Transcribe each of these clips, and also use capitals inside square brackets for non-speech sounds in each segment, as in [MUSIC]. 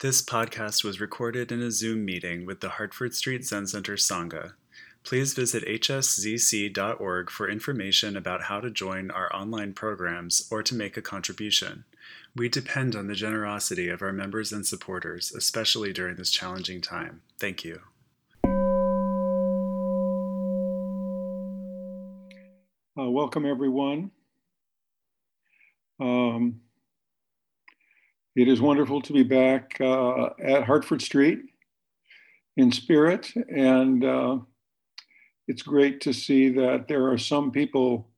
This podcast was recorded in a Zoom meeting with the Hartford Street Zen Center Sangha. Please visit hszc.org for information about how to join our online programs or to make a contribution. We depend on the generosity of our members and supporters, especially during this challenging time. Thank you. Uh, welcome, everyone. Um, it is wonderful to be back uh, at Hartford Street in spirit, and uh, it's great to see that there are some people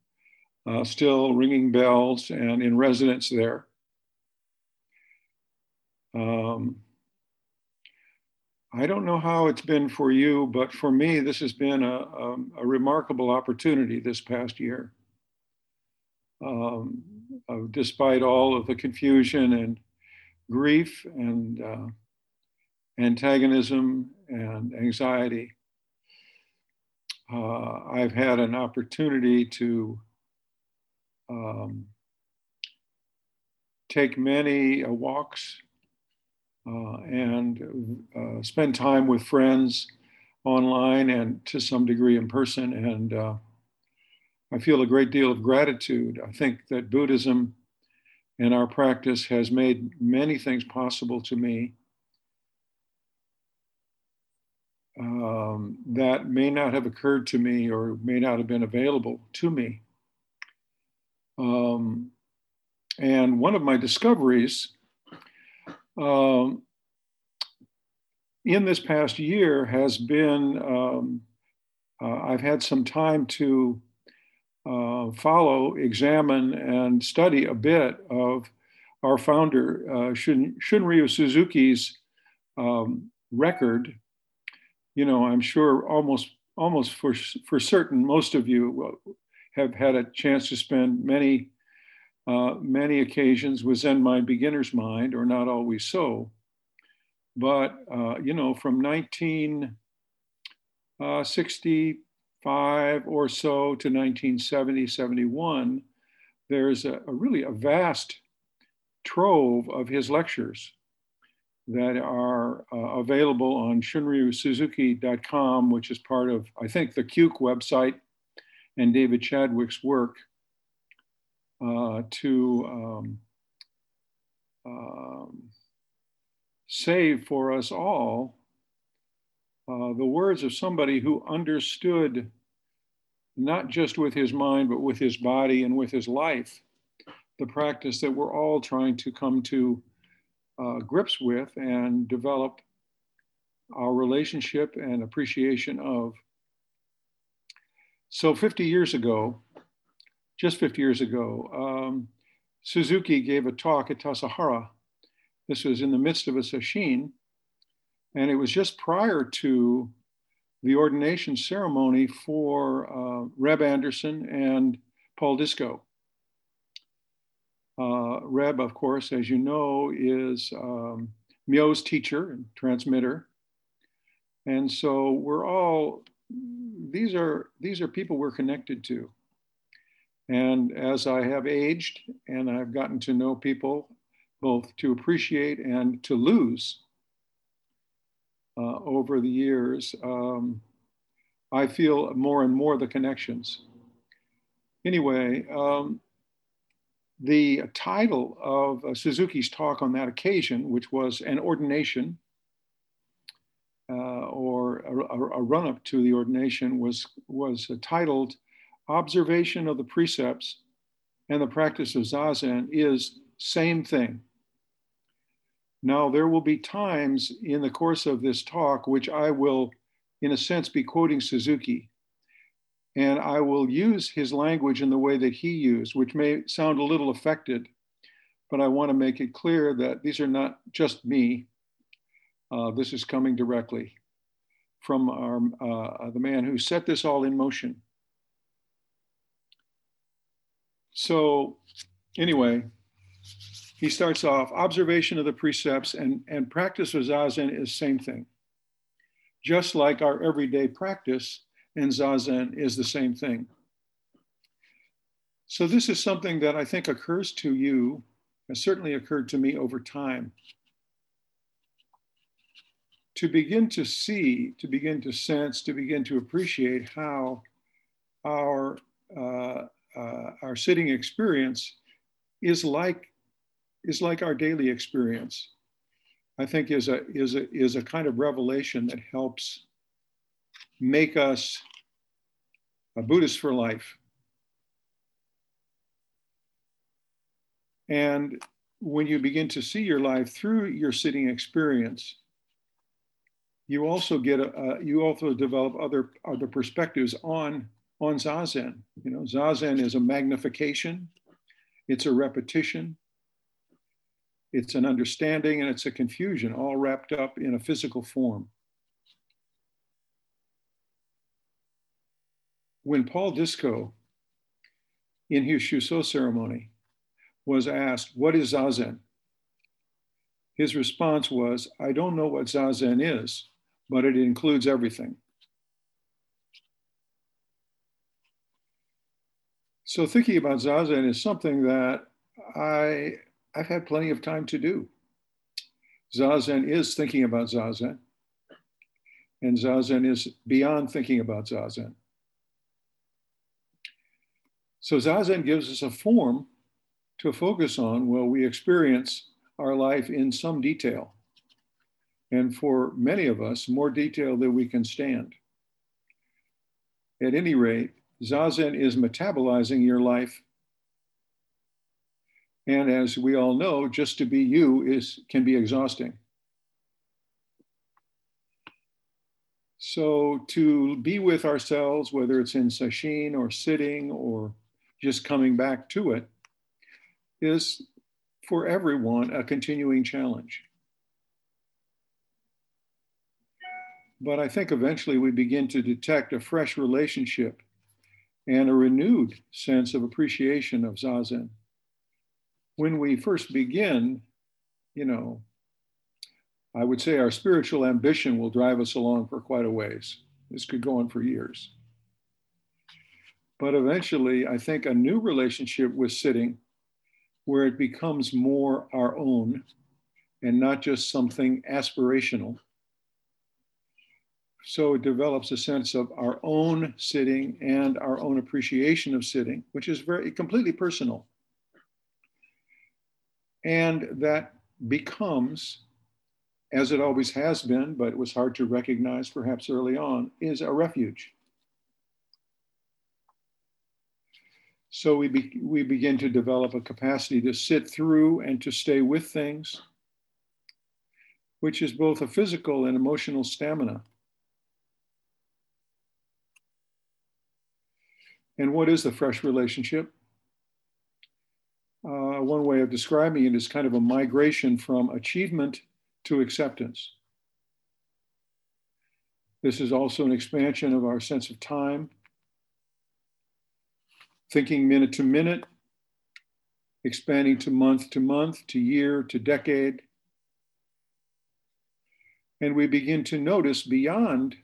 uh, still ringing bells and in residence there. Um, I don't know how it's been for you, but for me, this has been a, a, a remarkable opportunity this past year. Um, uh, despite all of the confusion and grief and uh, antagonism and anxiety. Uh, I've had an opportunity to um, take many uh, walks uh, and uh, spend time with friends online and to some degree in person. And uh, I feel a great deal of gratitude. I think that Buddhism and our practice has made many things possible to me um, that may not have occurred to me or may not have been available to me. Um, and one of my discoveries um, in this past year has been um, uh, I've had some time to uh, follow, examine, and study a bit of our founder, uh, Shun, Shunryu Suzuki's um, record. You know, I'm sure almost almost for for certain most of you have had a chance to spend many uh, many occasions with Zen Mind Beginner's Mind, or not always so. But uh, you know, from 1960 five or so to 1970, 71, there's a, a really a vast trove of his lectures that are uh, available on shunryusuzuki.com, which is part of, I think, the CUKE website and David Chadwick's work uh, to um, um, save for us all uh, the words of somebody who understood not just with his mind, but with his body and with his life, the practice that we're all trying to come to uh, grips with and develop our relationship and appreciation of. So, 50 years ago, just 50 years ago, um, Suzuki gave a talk at Tassajara. This was in the midst of a sesshin, and it was just prior to the ordination ceremony for uh, Reb Anderson and Paul Discoe. Uh, Reb, of course, as you know, is um, Myo's teacher and transmitter. And so we're all, these are, these are people we're connected to. And as I have aged and I've gotten to know people, both to appreciate and to lose uh, over the years, um, I feel more and more the connections. Anyway, um, the title of uh, Suzuki's talk on that occasion, which was an ordination uh, or a, a run up to the ordination, was, was titled Observation of the Precepts and the Practice of Zazen is Same Thing. Now, there will be times in the course of this talk which I will, in a sense, be quoting Suzuki. And I will use his language in the way that he used, which may sound a little affected, but I want to make it clear that these are not just me. Uh, this is coming directly from our, uh, the man who set this all in motion. So, anyway, he starts off observation of the precepts and, and practice of zazen is same thing. Just like our everyday practice and zazen is the same thing. So this is something that I think occurs to you, has certainly occurred to me over time. to begin to see, to begin to sense, to begin to appreciate how our uh, uh, our sitting experience is like is like our daily experience. I think is a is a is a kind of revelation that helps make us a Buddhist for life. And when you begin to see your life through your sitting experience, you also get a, you also develop other other perspectives on on zazen. You know, zazen is a magnification, it's a repetition, it's an understanding, and it's a confusion, all wrapped up in a physical form. When Paul Discoe, in his Shuso ceremony, was asked, What is Zazen? His response was, I don't know what Zazen is, but it includes everything. So thinking about Zazen is something that I, I've had plenty of time to do. Zazen is thinking about Zazen, and Zazen is beyond thinking about Zazen. So Zazen gives us a form to focus on while we experience our life in some detail. And for many of us, more detail than we can stand. At any rate, Zazen is metabolizing your life. And as we all know, just to be you is can be exhausting. So to be with ourselves, whether it's in sesshin or sitting or just coming back to it, is for everyone a continuing challenge. But I think eventually we begin to detect a fresh relationship and a renewed sense of appreciation of Zazen. When we first begin, you know, I would say our spiritual ambition will drive us along for quite a ways. This could go on for years. But eventually, I think a new relationship with sitting where it becomes more our own and not just something aspirational. So it develops a sense of our own sitting and our own appreciation of sitting, which is very completely personal. And that becomes, as it always has been, but it was hard to recognize perhaps early on, is a refuge. So we, be, we begin to develop a capacity to sit through and to stay with things, which is both a physical and emotional stamina. And what is the fresh relationship? Uh, one way of describing it is kind of a migration from achievement to acceptance. This is also an expansion of our sense of time thinking minute to minute, expanding to month to month, to year, to decade. And we begin to notice beyond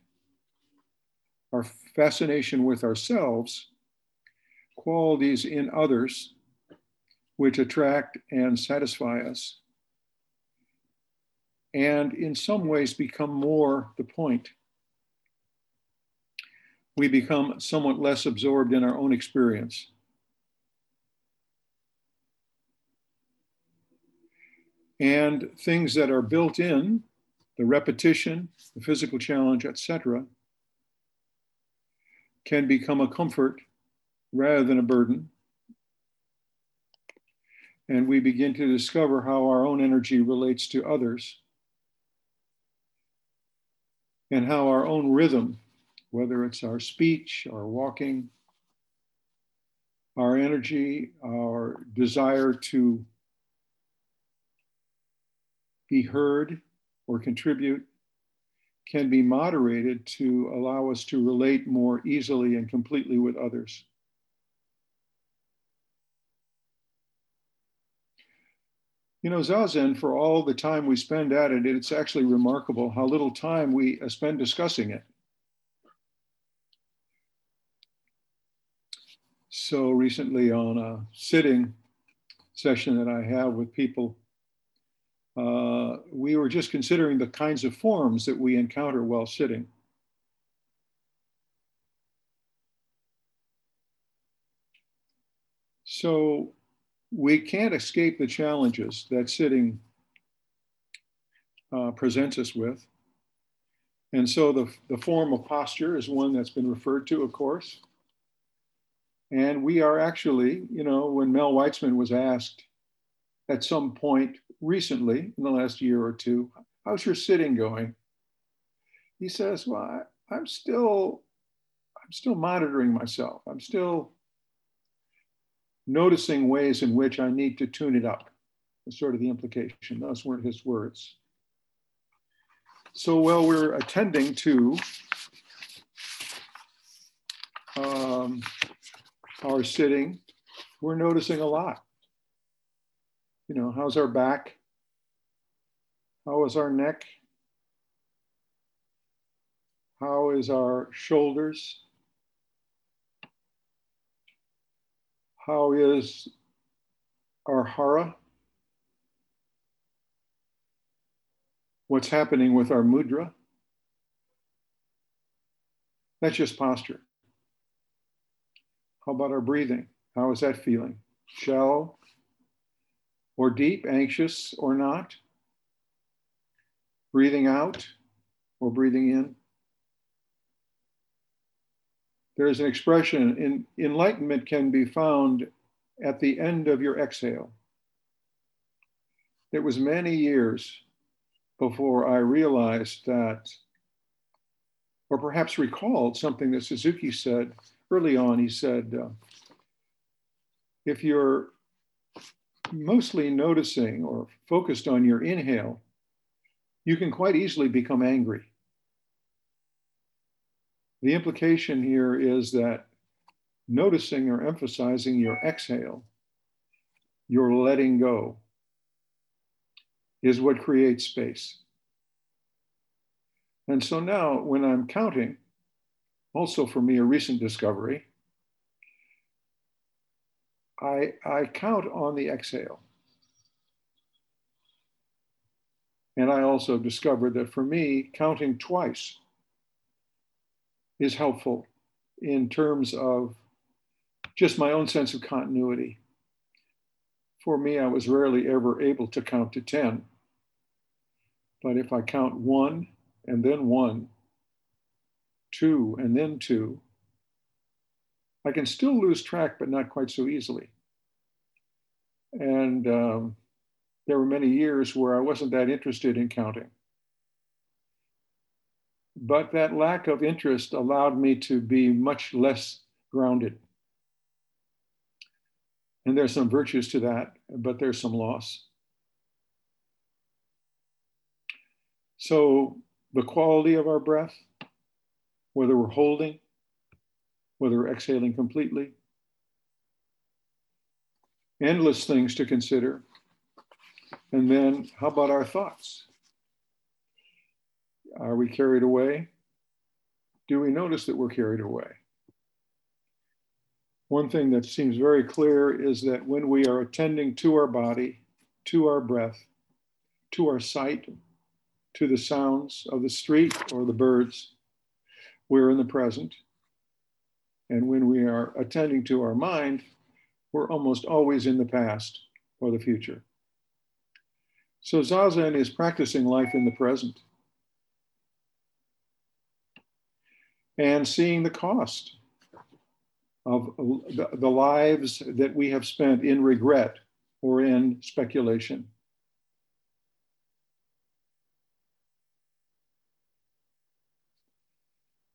our fascination with ourselves, qualities in others which attract and satisfy us, and in some ways become more the point we become somewhat less absorbed in our own experience. And things that are built in, the repetition, the physical challenge, etc., can become a comfort rather than a burden. And we begin to discover how our own energy relates to others and how our own rhythm whether it's our speech, our walking, our energy, our desire to be heard or contribute can be moderated to allow us to relate more easily and completely with others. You know, Zazen, for all the time we spend at it, it's actually remarkable how little time we spend discussing it. so recently on a sitting session that I have with people, uh, we were just considering the kinds of forms that we encounter while sitting. So we can't escape the challenges that sitting uh, presents us with. And so the, the form of posture is one that's been referred to, of course. And we are actually, you know, when Mel Weitsman was asked at some point recently in the last year or two, how's your sitting going? He says, well, I, I'm still, I'm still monitoring myself. I'm still noticing ways in which I need to tune it up. That's sort of the implication. Those weren't his words. So while we're attending to um, our sitting, we're noticing a lot. You know, how's our back? How is our neck? How is our shoulders? How is our hara? what's happening with our mudra. That's just posture. How about our breathing? How is that feeling? Shallow or deep, anxious or not? Breathing out or breathing in? There's an expression in enlightenment can be found at the end of your exhale. It was many years before I realized that, or perhaps recalled something that Suzuki said early on. He said, uh, if you're mostly noticing or focused on your inhale, you can quite easily become angry. The implication here is that noticing or emphasizing your exhale, your letting go, is what creates space. And so now, when I'm counting, also for me, a recent discovery, I, I count on the exhale. And I also discovered that for me, counting twice is helpful in terms of just my own sense of continuity for me, I was rarely ever able to count to 10. But if I count one and then one, two and then two, I can still lose track, but not quite so easily. And um, there were many years where I wasn't that interested in counting. But that lack of interest allowed me to be much less grounded. And there's some virtues to that, but there's some loss. So, the quality of our breath, whether we're holding, whether we're exhaling completely, endless things to consider. And then, how about our thoughts? Are we carried away? Do we notice that we're carried away? one thing that seems very clear is that when we are attending to our body, to our breath, to our sight, to the sounds of the street or the birds, we're in the present. And when we are attending to our mind, we're almost always in the past or the future. So Zazen is practicing life in the present and seeing the cost of the lives that we have spent in regret or in speculation.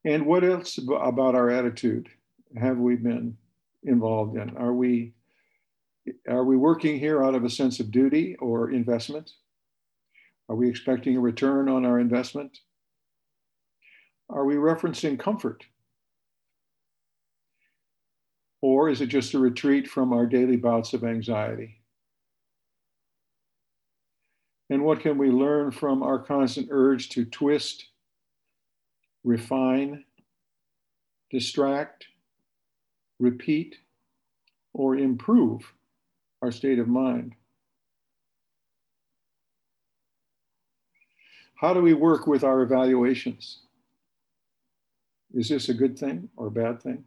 And what else about our attitude have we been involved in? Are we are we working here out of a sense of duty or investment? Are we expecting a return on our investment? Are we referencing comfort or is it just a retreat from our daily bouts of anxiety? And what can we learn from our constant urge to twist, refine, distract, repeat, or improve our state of mind? How do we work with our evaluations? Is this a good thing or a bad thing?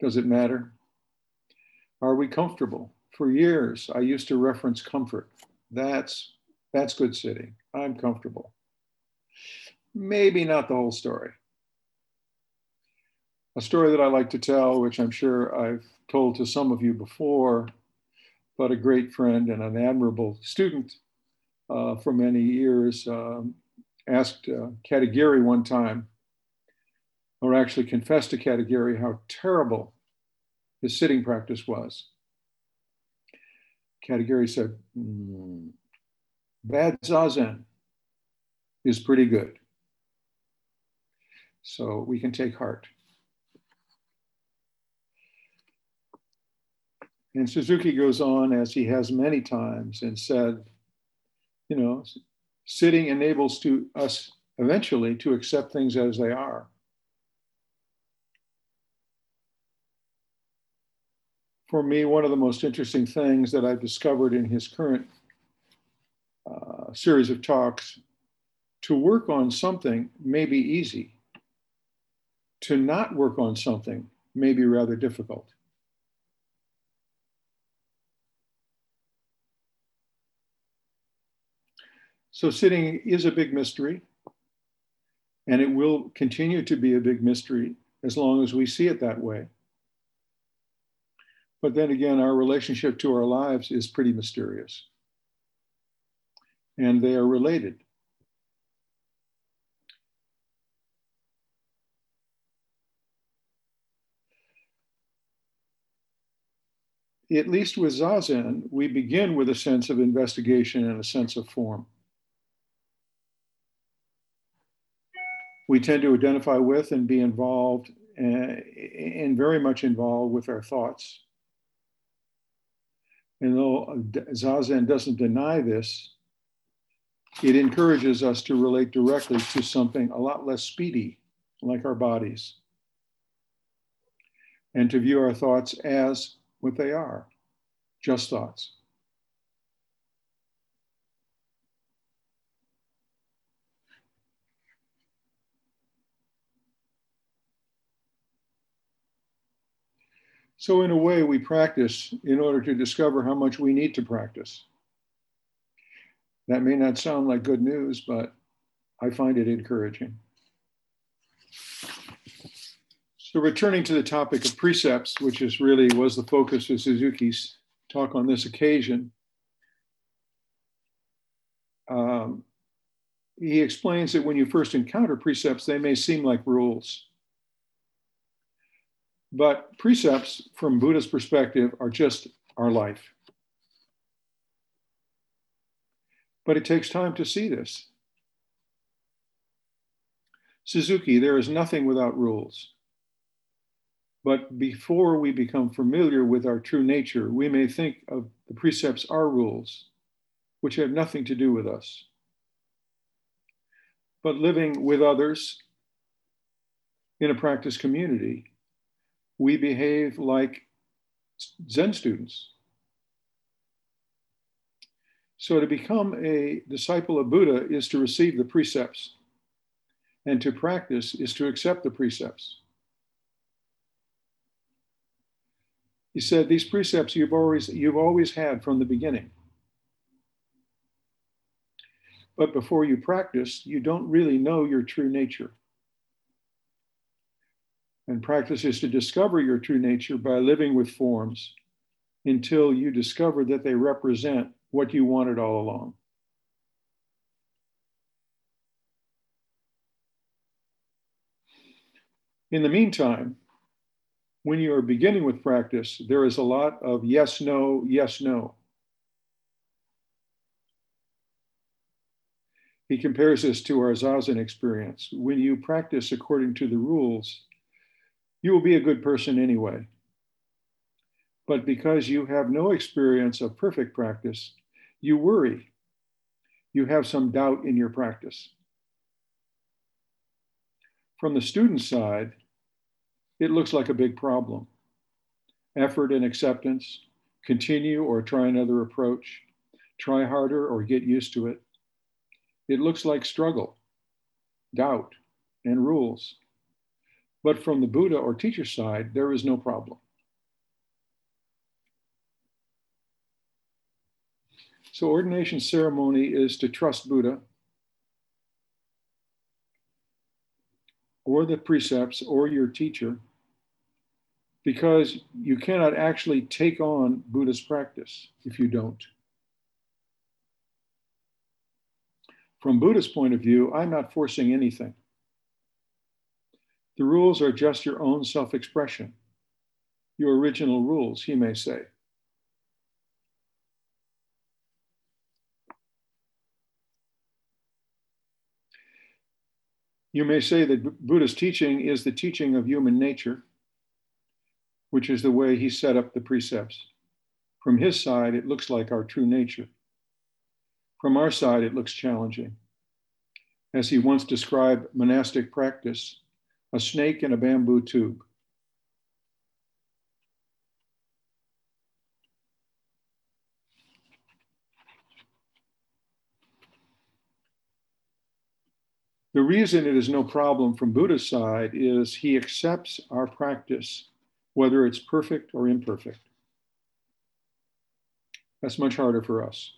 Does it matter? Are we comfortable? For years, I used to reference comfort. That's, that's good sitting. I'm comfortable. Maybe not the whole story. A story that I like to tell, which I'm sure I've told to some of you before, but a great friend and an admirable student uh, for many years um, asked uh, Katagiri one time, or actually confessed to Katagiri how terrible his sitting practice was. Katagiri said, mm, bad zazen is pretty good. So we can take heart. And Suzuki goes on, as he has many times, and said, you know, sitting enables to us eventually to accept things as they are. For me, one of the most interesting things that I've discovered in his current uh, series of talks to work on something may be easy. To not work on something may be rather difficult. So sitting is a big mystery, and it will continue to be a big mystery as long as we see it that way. But then again, our relationship to our lives is pretty mysterious, and they are related. At least with Zazen, we begin with a sense of investigation and a sense of form. we tend to identify with and be involved eh, and very much involved with our thoughts. And though Zazen doesn't deny this, it encourages us to relate directly to something a lot less speedy, like our bodies, and to view our thoughts as what they are just thoughts. So, in a way, we practice in order to discover how much we need to practice. That may not sound like good news, but I find it encouraging. So, returning to the topic of precepts, which is really was the focus of Suzuki's talk on this occasion, um, he explains that when you first encounter precepts, they may seem like rules. But precepts from Buddha's perspective are just our life. But it takes time to see this. Suzuki, there is nothing without rules. But before we become familiar with our true nature, we may think of the precepts are rules, which have nothing to do with us. But living with others in a practice community we behave like Zen students. So, to become a disciple of Buddha is to receive the precepts, and to practice is to accept the precepts. He said, These precepts you've always, you've always had from the beginning. But before you practice, you don't really know your true nature. And practice is to discover your true nature by living with forms until you discover that they represent what you wanted all along. In the meantime, when you are beginning with practice, there is a lot of yes, no, yes, no. He compares this to our Zazen experience. When you practice according to the rules, you will be a good person anyway. But because you have no experience of perfect practice, you worry. You have some doubt in your practice. From the student side, it looks like a big problem. Effort and acceptance, continue or try another approach, try harder or get used to it. it looks like struggle, doubt, and rules. But from the Buddha or teacher side, there is no problem. So, ordination ceremony is to trust Buddha or the precepts or your teacher because you cannot actually take on Buddha's practice if you don't. From Buddha's point of view, I'm not forcing anything. The rules are just your own self expression, your original rules, he may say. You may say that Buddha's teaching is the teaching of human nature, which is the way he set up the precepts. From his side, it looks like our true nature. From our side, it looks challenging. As he once described monastic practice, a snake in a bamboo tube. The reason it is no problem from Buddha's side is he accepts our practice, whether it's perfect or imperfect. That's much harder for us.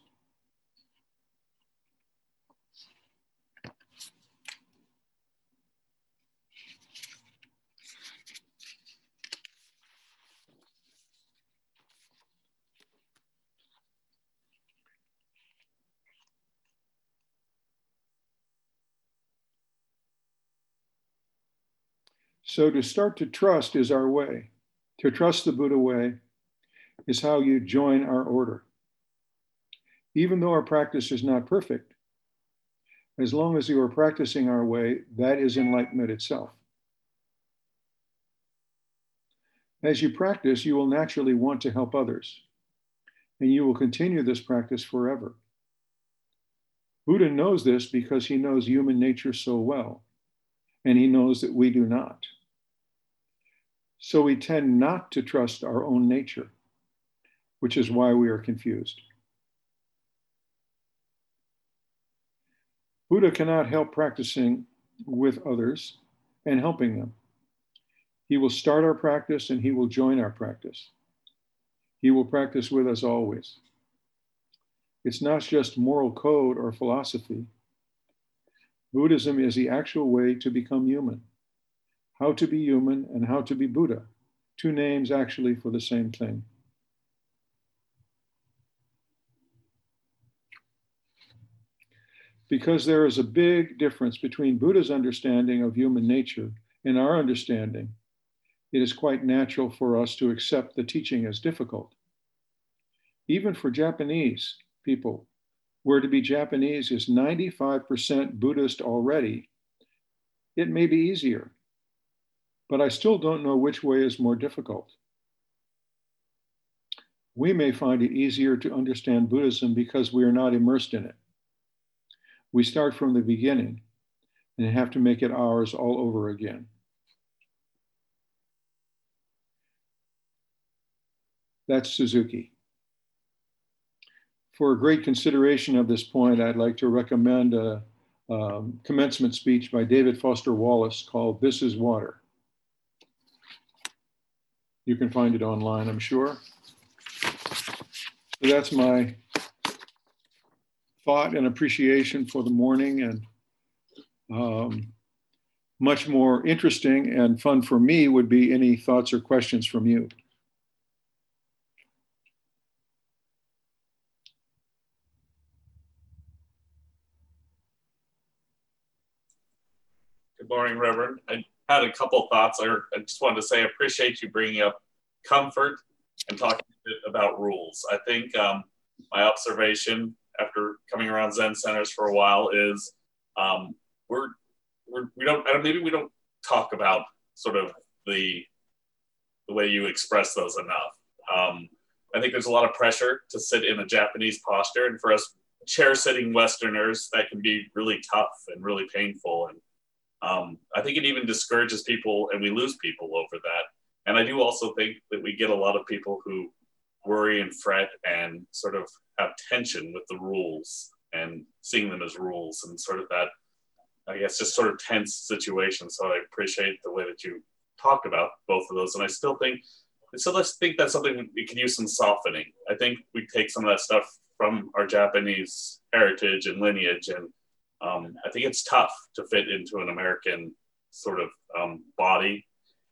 So to start to trust is our way. To trust the Buddha way is how you join our order. Even though our practice is not perfect, as long as you are practicing our way, that is enlightenment itself. As you practice, you will naturally want to help others, and you will continue this practice forever. Buddha knows this because he knows human nature so well, and he knows that we do not. So we tend not to trust our own nature, which is why we are confused. Buddha cannot help practicing with others and helping them. He will start our practice and he will join our practice. He will practice with us always. It's not just moral code or philosophy. Buddhism is the actual way to become human how to be human and how to be Buddha, two names actually for the same thing. Because there is a big difference between Buddha's understanding of human nature and our understanding, it is quite natural for us to accept the teaching as difficult. Even for Japanese people, where to be Japanese is 95% Buddhist already, it may be easier but I still don't know which way is more difficult. We may find it easier to understand Buddhism because we are not immersed in it. We start from the beginning and have to make it ours all over again. That's Suzuki. For a great consideration of this point, I'd like to recommend a, a commencement speech by David Foster Wallace called This is Water. You can find it online, I'm sure. So that's my thought and appreciation for the morning and um, much more interesting and fun for me would be any thoughts or questions from you. Good morning, Reverend. I had a couple thoughts. I, I just wanted to say I appreciate you bringing up comfort and talking about rules. I think um, my observation after coming around Zen centers for a while is um, we're, we're we don't maybe we don't talk about sort of the the way you express those enough. Um, I think there's a lot of pressure to sit in a Japanese posture, and for us chair sitting Westerners, that can be really tough and really painful. And um, I think it even discourages people, and we lose people over that. And I do also think that we get a lot of people who worry and fret and sort of have tension with the rules and seeing them as rules and sort of that, I guess, just sort of tense situation. So I appreciate the way that you talked about both of those. And I still think, so let's think that's something we can use some softening. I think we take some of that stuff from our Japanese heritage and lineage. And um, I think it's tough to fit into an American sort of um, body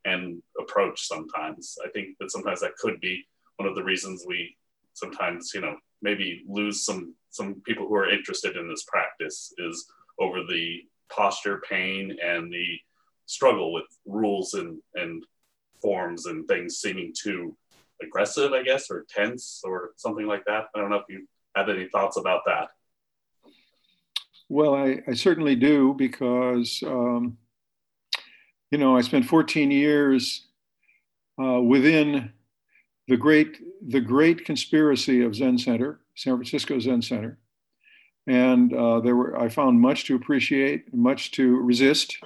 and approach sometimes. I think that sometimes that could be one of the reasons we sometimes, you know, maybe lose some some people who are interested in this practice is over the posture pain and the struggle with rules and and forms and things seeming too aggressive, I guess, or tense or something like that. I don't know if you have any thoughts about that. Well, I, I certainly do because, um, you know, I spent 14 years uh, within the great the great conspiracy of Zen Center, San Francisco Zen Center, and uh, there were I found much to appreciate, much to resist,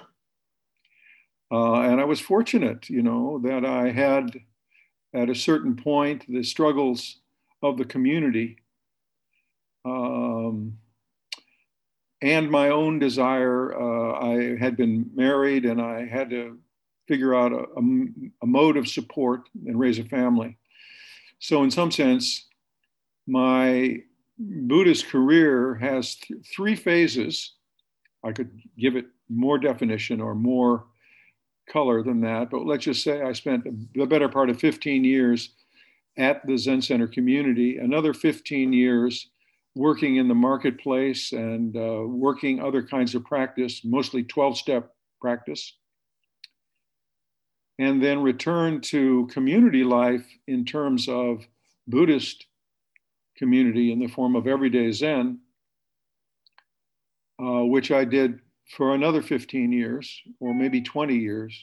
uh, and I was fortunate, you know, that I had at a certain point the struggles of the community. Um, and my own desire. Uh, I had been married and I had to figure out a, a, a, mode of support and raise a family. So, in some sense, my Buddhist career has th- three phases. I could give it more definition or more color than that, but let's just say I spent the better part of 15 years at the Zen Center community, another 15 years working in the marketplace and uh, working other kinds of practice, mostly 12 step practice and then return to community life in terms of Buddhist community in the form of everyday Zen, uh, which I did for another 15 years or maybe 20 years.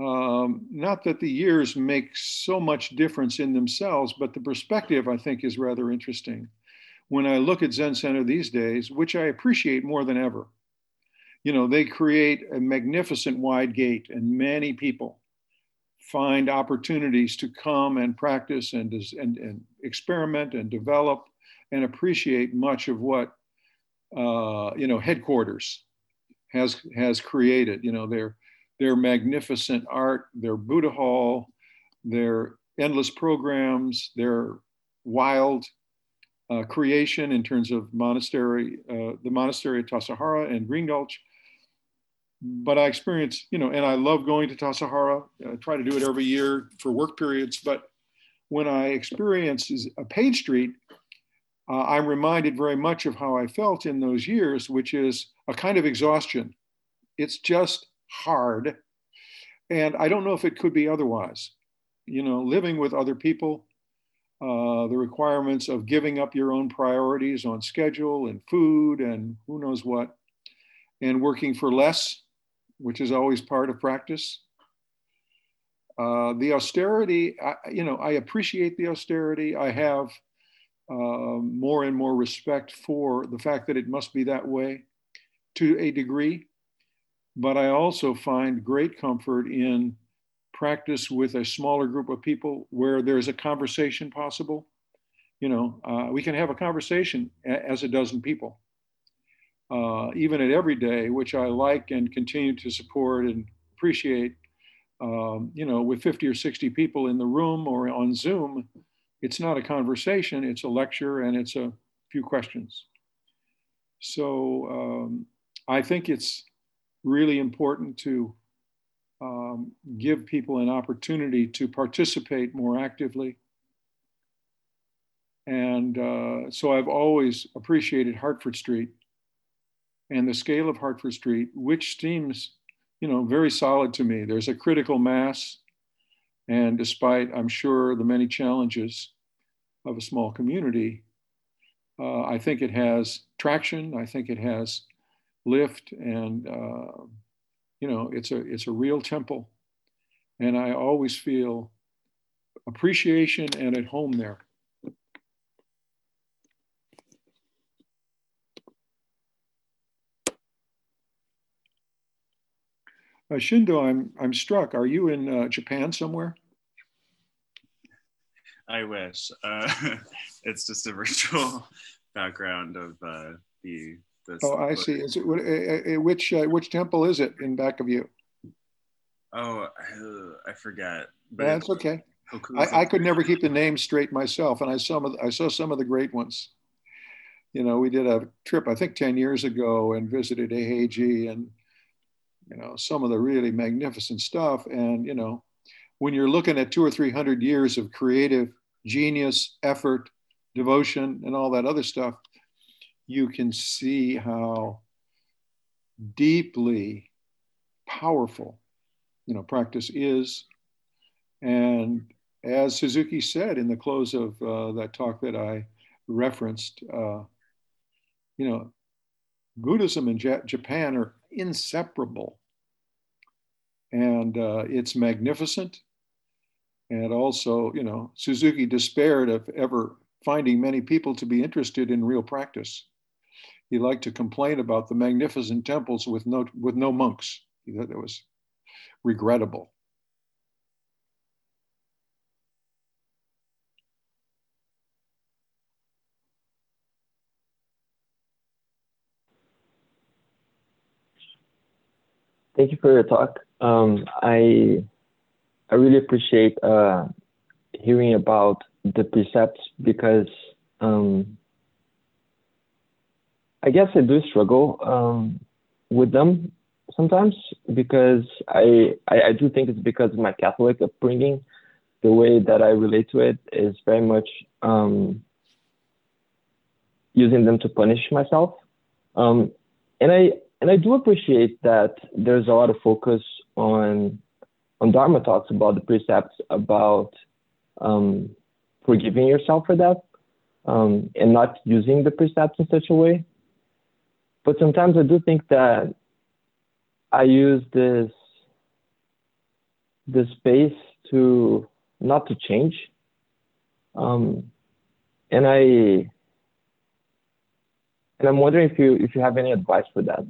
Um, not that the years make so much difference in themselves, but the perspective I think is rather interesting. When I look at Zen Center these days, which I appreciate more than ever, you know, they create a magnificent wide gate, and many people find opportunities to come and practice and, and, and experiment and develop and appreciate much of what uh, you know headquarters has has created. You know, their their magnificent art, their Buddha Hall, their endless programs, their wild uh, creation in terms of monastery, uh, the monastery at Tassajara and Green Gulch, but I experience, you know, and I love going to Tassajara. I try to do it every year for work periods. But when I experience a Page Street, uh, I'm reminded very much of how I felt in those years, which is a kind of exhaustion. It's just hard. And I don't know if it could be otherwise. You know, living with other people, uh, the requirements of giving up your own priorities on schedule and food and who knows what, and working for less which is always part of practice. Uh, the austerity, I, you know, I appreciate the austerity. I have uh, more and more respect for the fact that it must be that way to a degree. But I also find great comfort in practice with a smaller group of people where there's a conversation possible. You know, uh, we can have a conversation as a dozen people uh, even at everyday, which I like and continue to support and appreciate. Um, you know, with 50 or 60 people in the room or on Zoom, it's not a conversation, it's a lecture and it's a few questions. So um, I think it's really important to um, give people an opportunity to participate more actively. And uh, so I've always appreciated Hartford Street and the scale of Hartford Street, which seems, you know, very solid to me. There's a critical mass, and despite, I'm sure, the many challenges of a small community, uh, I think it has traction. I think it has lift, and uh, you know, it's a it's a real temple, and I always feel appreciation and at home there. Uh, Shindo, I'm I'm struck. Are you in uh, Japan somewhere? I wish. Uh, [LAUGHS] it's just a virtual [LAUGHS] background of uh, Oh, the. oh, I see. Is it eh, eh, eh, which uh, which temple is it in back of you? Oh, uh, I, I forget. But That's okay. I, I, could never keep the names straight myself, and I saw some of the, I saw some of the great ones. You know, we did a trip I think ten years ago and visited Eiheiji and you know some of the really magnificent stuff. And you know, when you're looking at two or three hundred years of creative genius, effort, devotion, and all that other stuff, you can see how deeply powerful you know practice is. And as suzuki said in the close of uh, that talk that i referenced uh, you know buddhism and J- japan are inseparable. And uh, it's magnificent. And also you know suzuki despaired of ever finding many people to be interested in real practice he liked to complain about the magnificent temples with no with no monks he thought that was regrettable Thank you for your talk. Um, I I really appreciate uh, hearing about the precepts because um, I guess I do struggle um, with them sometimes because I, I, I do think it's because of my Catholic upbringing. The way that I relate to it is very much um, using them to punish myself, um, and I and I do appreciate that there's a lot of focus on on Dharma talks about the precepts about um, forgiving yourself for that um, and not using the precepts in such a way. But sometimes I do think that I use this this space to not to change, um, and I and I'm wondering if you if you have any advice for that.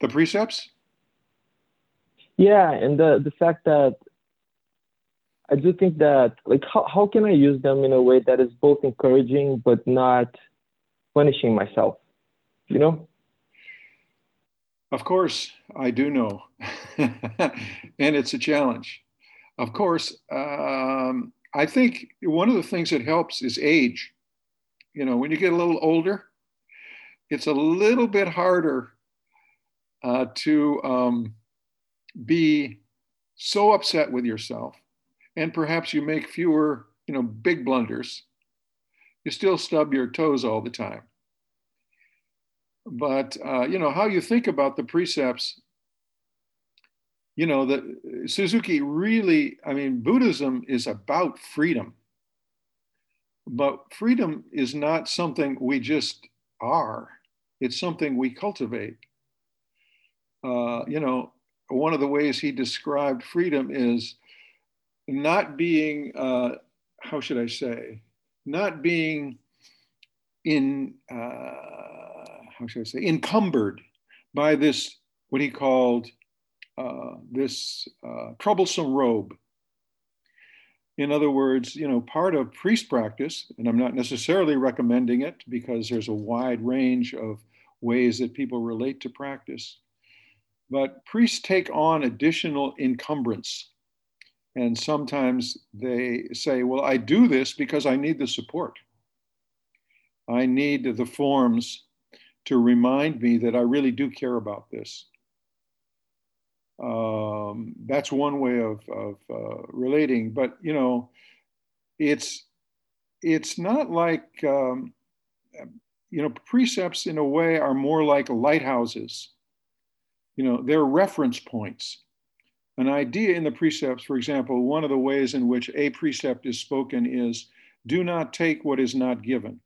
The precepts. Yeah, and the the fact that I do think that like how how can I use them in a way that is both encouraging but not punishing myself, you know? Of course, I do know, [LAUGHS] and it's a challenge. Of course, um, I think one of the things that helps is age. You know, when you get a little older, it's a little bit harder uh, to um, be so upset with yourself and perhaps you make fewer you know big blunders you still stub your toes all the time. But uh, you know how you think about the precepts you know that suzuki really i mean buddhism is about freedom. But freedom is not something we just are. It's something we cultivate. Uh, you know one of the ways he described freedom is not being, uh, how should I say, not being in, uh, how should I say, encumbered by this, what he called uh, this uh, troublesome robe. In other words, you know, part of priest practice, and I'm not necessarily recommending it because there's a wide range of ways that people relate to practice. But priests take on additional encumbrance. And sometimes they say, well, I do this because I need the support. I need the forms to remind me that I really do care about this. Um, that's one way of, of uh, relating, but you know, it's it's not like um, you know precepts in a way are more like lighthouses you know, they're reference points. An idea in the precepts, for example, one of the ways in which a precept is spoken is do not take what is not given.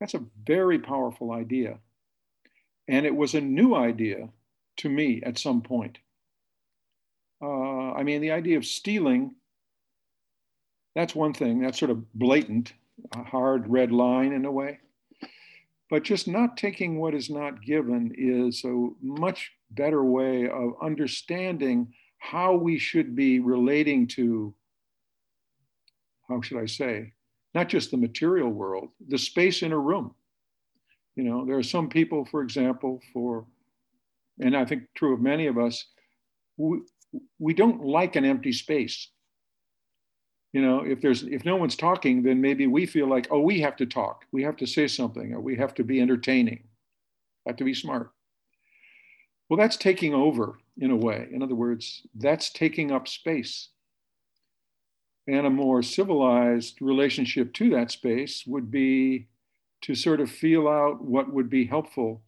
That's a very powerful idea. And it was a new idea to me at some point. Uh, I mean, the idea of stealing, that's one thing, that's sort of blatant, a hard red line in a way. But just not taking what is not given is a much better way of understanding how we should be relating to how should I say, not just the material world, the space in a room. You know, there are some people, for example, for, and I think true of many of us, we, we don't like an empty space. You know, if there's if no one's talking, then maybe we feel like, oh, we have to talk, we have to say something, or we have to be entertaining, have to be smart. Well, that's taking over in a way. In other words, that's taking up space. And a more civilized relationship to that space would be to sort of feel out what would be helpful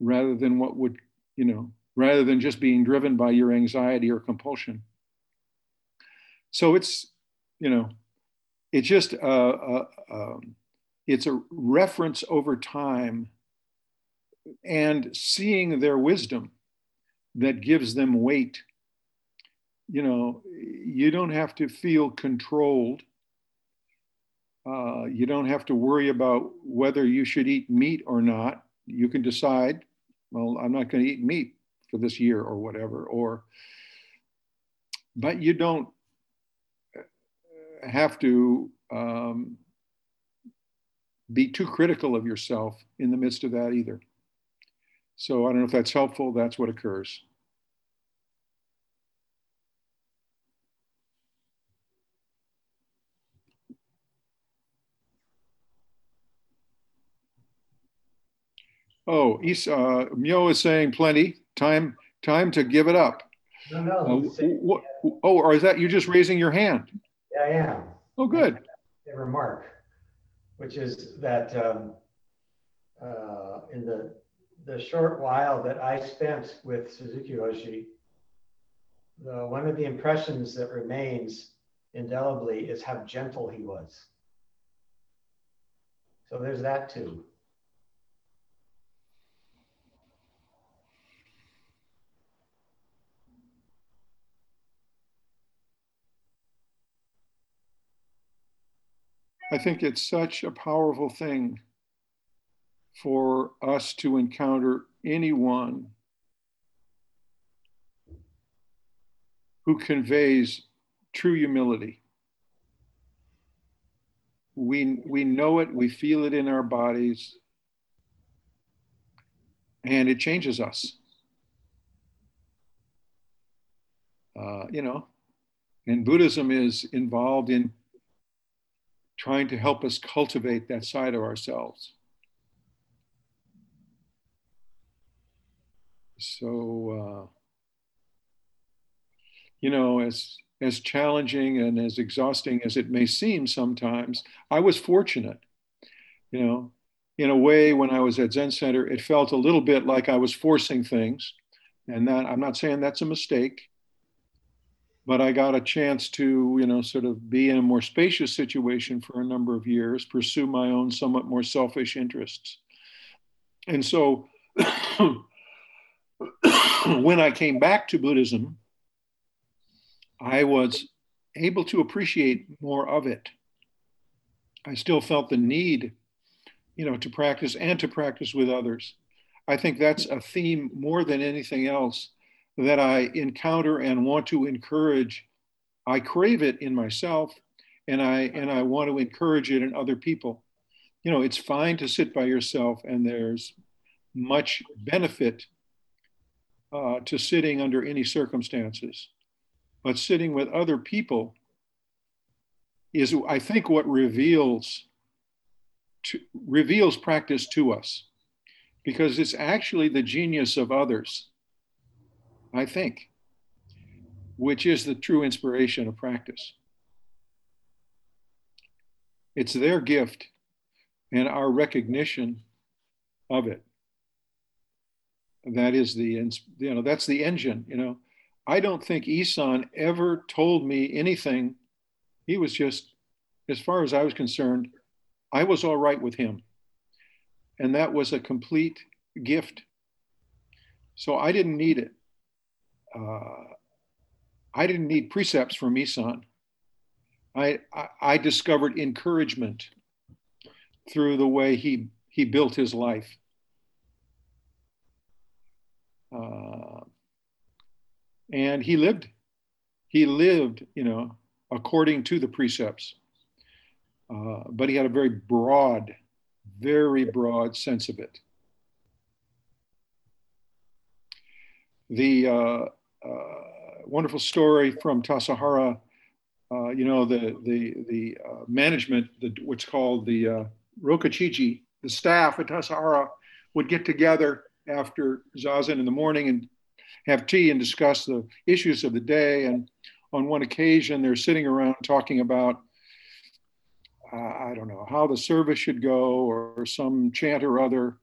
rather than what would, you know, rather than just being driven by your anxiety or compulsion. So it's, you know, it's just a, a, a it's a reference over time and seeing their wisdom that gives them weight. You know, you don't have to feel controlled. Uh, you don't have to worry about whether you should eat meat or not. You can decide, well, I'm not going to eat meat for this year or whatever, or, but you don't have to um, be too critical of yourself in the midst of that either. So I don't know if that's helpful. That's what occurs. Oh, Isa, uh, Myo is saying plenty. Time, time to give it up. No, no. Uh, what, oh, or is that you just raising your hand? Yeah, I am. Oh, good. A remark, which is that um, uh, in the the short while that I spent with Suzuki Roshi, the, one of the impressions that remains indelibly is how gentle he was. So there's that too. I think it's such a powerful thing for us to encounter anyone who conveys true humility. We, we know it, we feel it in our bodies, and it changes us. Uh, you know, and Buddhism is involved in trying to help us cultivate that side of ourselves. So, uh, you know, as as challenging and as exhausting as it may seem sometimes, I was fortunate. You know, in a way, when I was at Zen Center, it felt a little bit like I was forcing things, and that I'm not saying that's a mistake, but I got a chance to, you know, sort of be in a more spacious situation for a number of years, pursue my own somewhat more selfish interests, and so. [CLEARS THROAT] [COUGHS] when I came back to Buddhism, I was able to appreciate more of it. I still felt the need, you know, to practice and to practice with others. I think that's a theme more than anything else that I encounter and want to encourage. I crave it in myself and I and I want to encourage it in other people. You know, it's fine to sit by yourself and there's much benefit uh, to sitting under any circumstances. But sitting with other people is, I think, what reveals to, reveals practice to us, because it's actually the genius of others. I think, which is the true inspiration of practice. It's their gift and our recognition of it that is the you know that's the engine you know. I don't think isan ever told me anything. He was just as far as i was concerned i was all right with him. And that was a complete gift. So i didn't need it. Uh, i didn't need precepts from isan I, I, I discovered encouragement through the way he he built his life uh, and he lived, he lived, you know, according to the precepts. Uh, but he had a very broad, very broad sense of it. The uh, uh, wonderful story from Tassajara, uh, you know, the, the, the management, the, what's called the Rokuchiji, the staff at Tassajara would get together after Zazen in the morning and have tea and discuss the issues of the day. And on one occasion, they're sitting around talking about, uh, I don't know, how the service should go or, or some chant or other.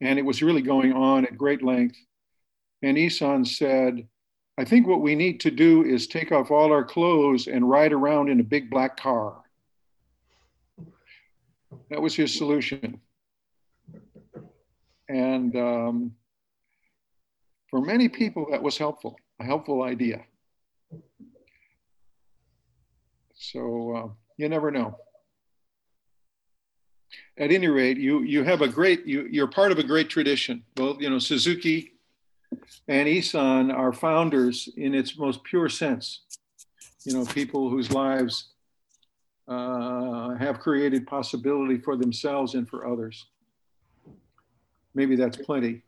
And it was really going on at great length. And Isan said, I think what we need to do is take off all our clothes and ride around in a big black car. That was his solution. And um, for many people, that was helpful, a helpful idea. So uh, you never know. At any rate, you you have a great you you're part of a great tradition. Well, you know Suzuki and Isan are founders in its most pure sense. You know, people whose lives uh, have created possibility for themselves and for others. Maybe that's plenty.